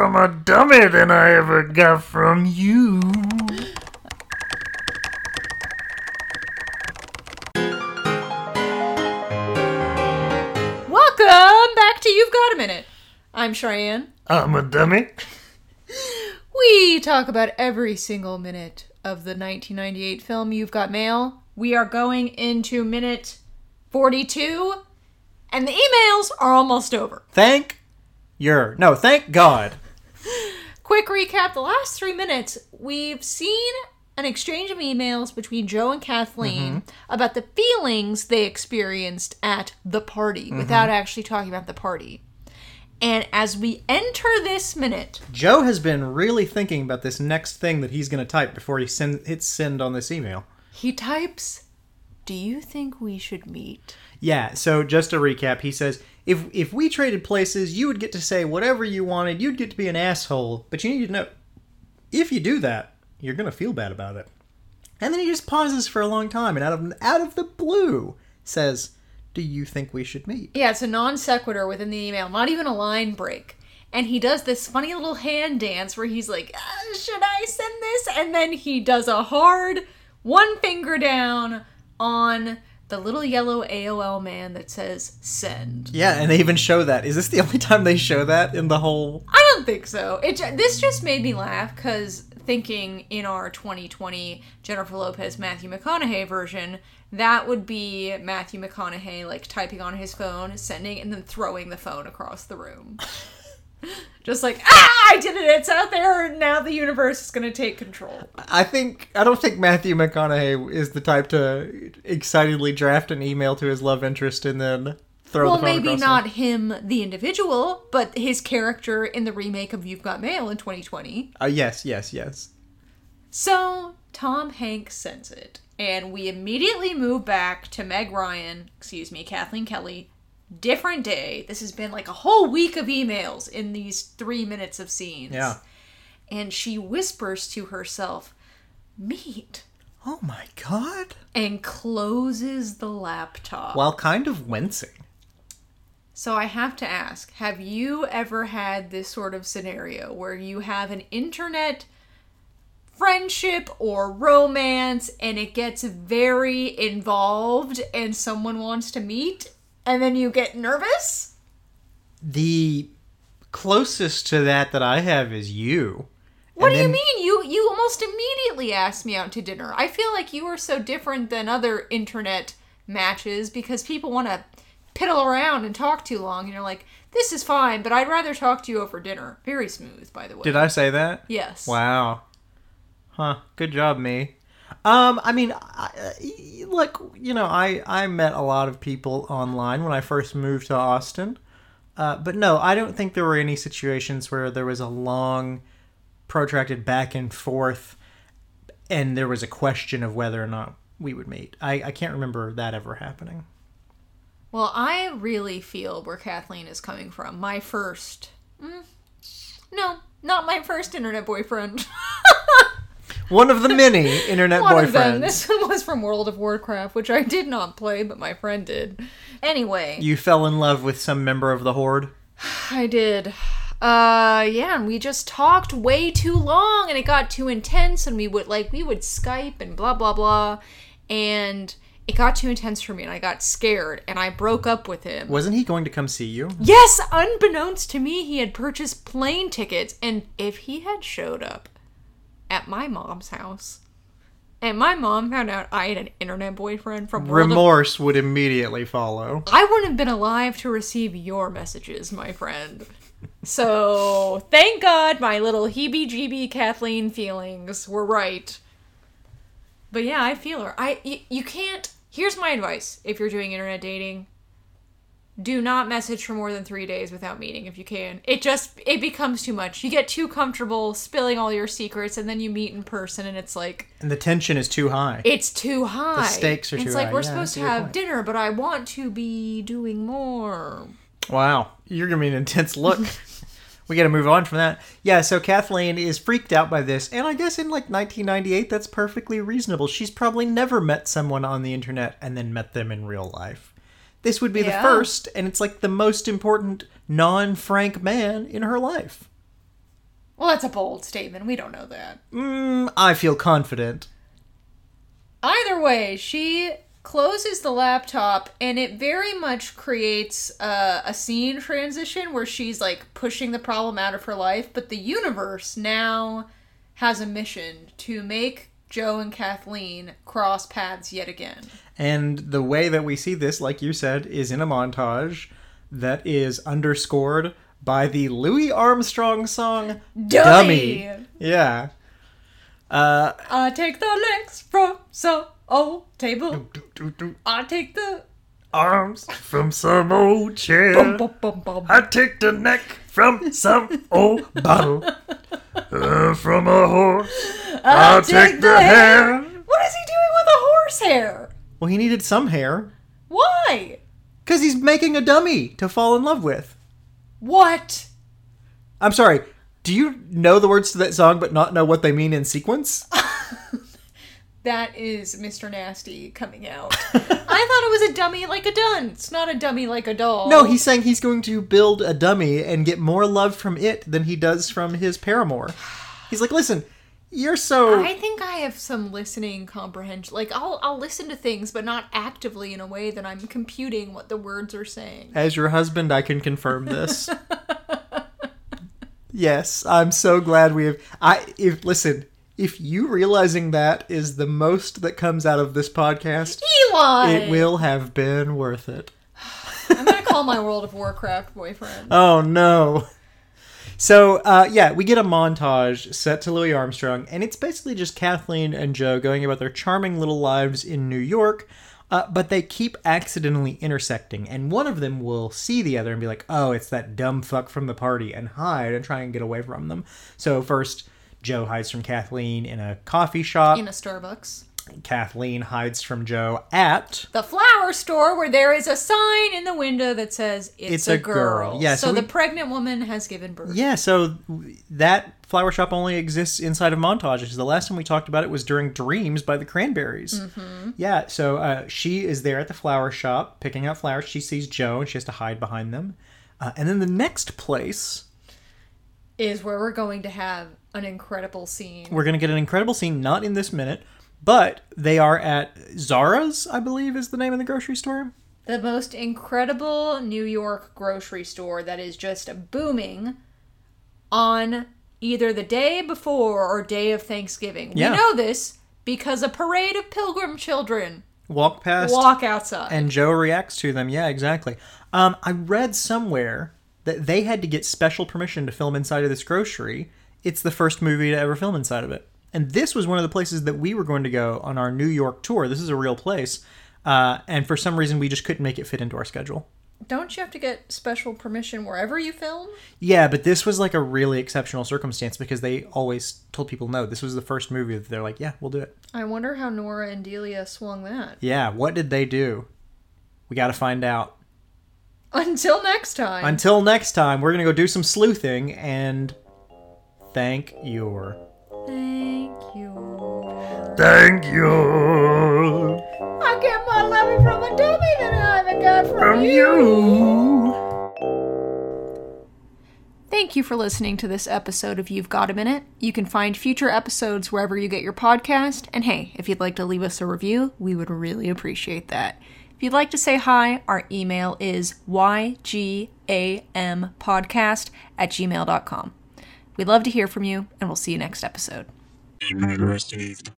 from a dummy than I ever got from you. Welcome back to You've Got a Minute. I'm Cheyenne. I'm a dummy. We talk about every single minute of the 1998 film You've Got Mail. We are going into minute 42, and the emails are almost over. Thank your no, thank God. Quick recap the last three minutes, we've seen an exchange of emails between Joe and Kathleen mm-hmm. about the feelings they experienced at the party mm-hmm. without actually talking about the party. And as we enter this minute, Joe has been really thinking about this next thing that he's going to type before he send, hits send on this email. he types, Do you think we should meet? Yeah, so just to recap, he says, if if we traded places, you would get to say whatever you wanted, you'd get to be an asshole, but you need to know if you do that, you're to feel bad about it. And then he just pauses for a long time and out of out of the blue says, "Do you think we should meet?" Yeah, it's a non sequitur within the email, not even a line break. And he does this funny little hand dance where he's like, "Uh, Should I send this? And then he does a hard one finger down on the little yellow AOL man that says send. Yeah, and they even show that. Is this the only time they show that in the whole I don't think so. It this just made me laugh because thinking in our 2020 Jennifer Lopez Matthew McConaughey version, that would be Matthew McConaughey like typing on his phone, sending, and then throwing the phone across the room. just like ah, I did it! It's out there, and now the universe is going to take control. I think I don't think Matthew McConaughey is the type to excitedly draft an email to his love interest and then throw Well, maybe not him, the individual, but his character in the remake of You've Got Mail in 2020. Uh, yes, yes, yes. So Tom Hanks sends it, and we immediately move back to Meg Ryan, excuse me, Kathleen Kelly. Different day. This has been like a whole week of emails in these three minutes of scenes. Yeah. And she whispers to herself, Meet, Oh my god. and closes the laptop. While kind of wincing. So I have to ask, have you ever had this sort of scenario where you have an internet friendship or romance and it gets very involved and someone wants to meet and then you get nervous? The closest to that that I have is you. What And do you mean? You you almost immediately asked me out to dinner. I feel like you are so different than other internet matches because people want to piddle around and talk too long and you're like, "This is fine, but I'd rather talk to you over dinner." Very smooth, by the way. Did I say that? Yes. Wow. Huh. Good job, me. Um, I mean, I, I- look, you know, I I met a lot of people online when I first moved to Austin. Uh, but no, I don't think there were any situations where there was a long, protracted back and forth, and there was a question of whether or not we would meet. I, I can't remember that ever happening. Well, I really feel where Kathleen is coming from. My first. Mm, no, not my first internet boyfriend. One of the many internet One boyfriends. of them. This one was from World of Warcraft, which I did not play, but my friend did. Anyway, You fell in love with some member of the horde. I did. Uh, yeah, and we just talked way too long, and it got too intense, and we would like we would Skype and blah blah blah, and it got too intense for me, and I got scared, and I broke up with him. Wasn't he going to come see you? Yes, unbeknownst to me, he had purchased plane tickets, and if he had showed up at my mom's house, and my mom found out I had an internet boyfriend from World of- Remorse would immediately follow. I wouldn't have been alive to receive your messages, my friend. So thank God my little heebie-jeebie Kathleen feelings were right. But yeah, I feel her. I y- you can't. Here's my advice: if you're doing internet dating, do not message for more than three days without meeting if you can. It just it becomes too much. You get too comfortable spilling all your secrets, and then you meet in person, and it's like And the tension is too high. it's too high. the stakes are it's too like high. we're Yeah, supposed to that's a good have point. dinner, but I want to be doing more. Wow. You're to be an intense look. we got to move on from that. Yeah, so Kathleen is freaked out by this. And I guess in like 1998, that's perfectly reasonable. She's probably never met someone on the internet and then met them in real life. This would be Yeah. the first, and it's like the most important non Frank man in her life. Well, that's a bold statement. We don't know that. Mm, I feel confident. Either way, she closes the laptop and it very much creates uh, a scene transition where she's like pushing the problem out of her life, but the universe now has a mission to make Joe and Kathleen cross paths yet again. And the way that we see this, like you said, is in a montage that is underscored by the Louis Armstrong song Dummy. Yeah. Uh, I take the legs from some old table. I take the Arms from some old chair. bum, bum, bum. I take the neck from some old bottle. Uh, from a horse. I'll take the hair. What is he doing with a horse hair? well, he needed some hair Why? because he's making a dummy to fall in love with. What? I'm sorry. Do you know the words to that song but not know what they mean in sequence? That is Mr. Nasty coming out. I thought it was a dummy like a dunce, not a dummy like a doll. No, he's saying he's going to build a dummy and get more love from it than he does from his paramour. He's like, listen, you're so. I think I have some listening comprehension. Like I'll I'll listen to things, but not actively in a way that I'm computing what the words are saying. As your husband, I can confirm this. yes, I'm so glad we have. I if listen, if you realizing that is the most that comes out of this podcast, Eli. it will have been worth it. I'm gonna call my World of Warcraft boyfriend. Oh no. So uh, yeah, we get a montage set to Louis Armstrong, and it's basically just Kathleen and Joe going about their charming little lives in New York. Uh, but they keep accidentally intersecting, and one of them will see the other and be like, "Oh, it's that dumb fuck from the party," and hide and try and get away from them. So first, Joe hides from Kathleen in a coffee shop. in a Starbucks. Kathleen hides from Joe at The flower store where there is a sign in the window that says it's, It's a, a girl. girl. Yeah, so, so the pregnant woman has given birth. Yeah, so that flower shop only exists inside of montages. The last time we talked about it was during Dreams by the Cranberries. Yeah, so uh, she is there at the flower shop picking out flowers. She sees Joe and she has to hide behind them. Uh, and then the next place, Is where we're going to have an incredible scene. we're going to get an incredible scene, not in this minute, but they are at Zabar's, I believe is the name of the grocery store. the most incredible New York grocery store that is just booming on either the day before or day of Thanksgiving. Yeah. We know this because a parade of pilgrim children Walk past walk outside. and Joe reacts to them. Yeah, exactly. Um, I read somewhere that they had to get special permission to film inside of this grocery. It's the first movie to ever film inside of it. And this was one of the places that we were going to go on our New York tour. This is a real place. Uh, and for some reason, we just couldn't make it fit into our schedule. Don't you have to get special permission wherever you film? Yeah, but this was like a really exceptional circumstance because they always told people no. This was the first movie that they're like, yeah, we'll do it. I wonder how Nora and Delia swung that. Yeah, what did they do? We got to find out. Until next time. Until next time, we're going to go do some sleuthing and thank your. Thank you. Thank you. I get more loving from a dummy than I ever got from, From you. you. Thank you for listening to this episode of You've Got a Minute. You can find future episodes wherever you get your podcast. And hey, if you'd like to leave us a review, we would really appreciate that. If you'd like to say hi, our email is ygampodcast at gmail.com. We'd love to hear from you, and we'll see you next episode. Email received.